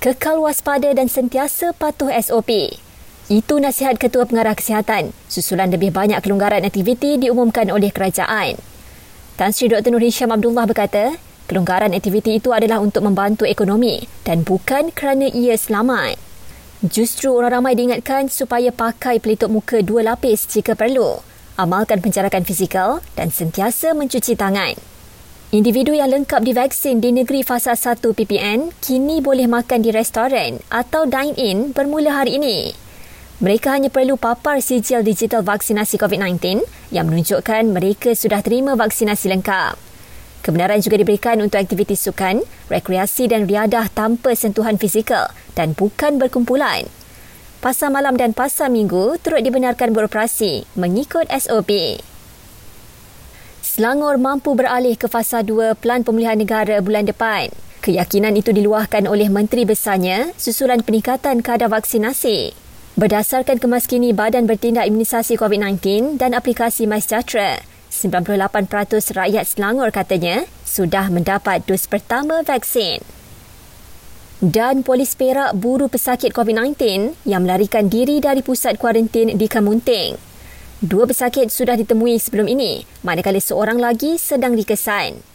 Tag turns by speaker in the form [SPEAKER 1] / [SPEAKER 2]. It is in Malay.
[SPEAKER 1] Kekal waspada dan sentiasa patuh SOP. Itu nasihat Ketua Pengarah Kesihatan susulan lebih banyak kelonggaran aktiviti diumumkan oleh kerajaan. Tan Sri Dr. Nur Hisham Abdullah berkata, kelonggaran aktiviti itu adalah untuk membantu ekonomi dan bukan kerana ia selamat. Justru orang ramai diingatkan supaya pakai pelitup muka dua lapis jika perlu, amalkan penjarakan fizikal dan sentiasa mencuci tangan. Individu yang lengkap divaksin di negeri fasa 1 PPN kini boleh makan di restoran atau dine-in bermula hari ini. Mereka hanya perlu papar sijil digital vaksinasi COVID-19 yang menunjukkan mereka sudah terima vaksinasi lengkap. Kebenaran juga diberikan untuk aktiviti sukan, rekreasi dan riadah tanpa sentuhan fizikal dan bukan berkumpulan. Pasar malam dan pasar minggu turut dibenarkan beroperasi mengikut SOP. Selangor mampu beralih ke fasa 2 Pelan Pemulihan Negara bulan depan. Keyakinan itu diluahkan oleh Menteri Besarnya susulan peningkatan kadar vaksinasi. Berdasarkan kemaskini Badan Bertindak Imunisasi COVID-19 dan aplikasi MySejahtera, 98% rakyat Selangor katanya sudah mendapat dos pertama vaksin. Dan polis Perak buru pesakit COVID-19 yang melarikan diri dari pusat kuarantin di Kamunting. Dua pesakit sudah ditemui sebelum ini, manakala seorang lagi sedang dikesan.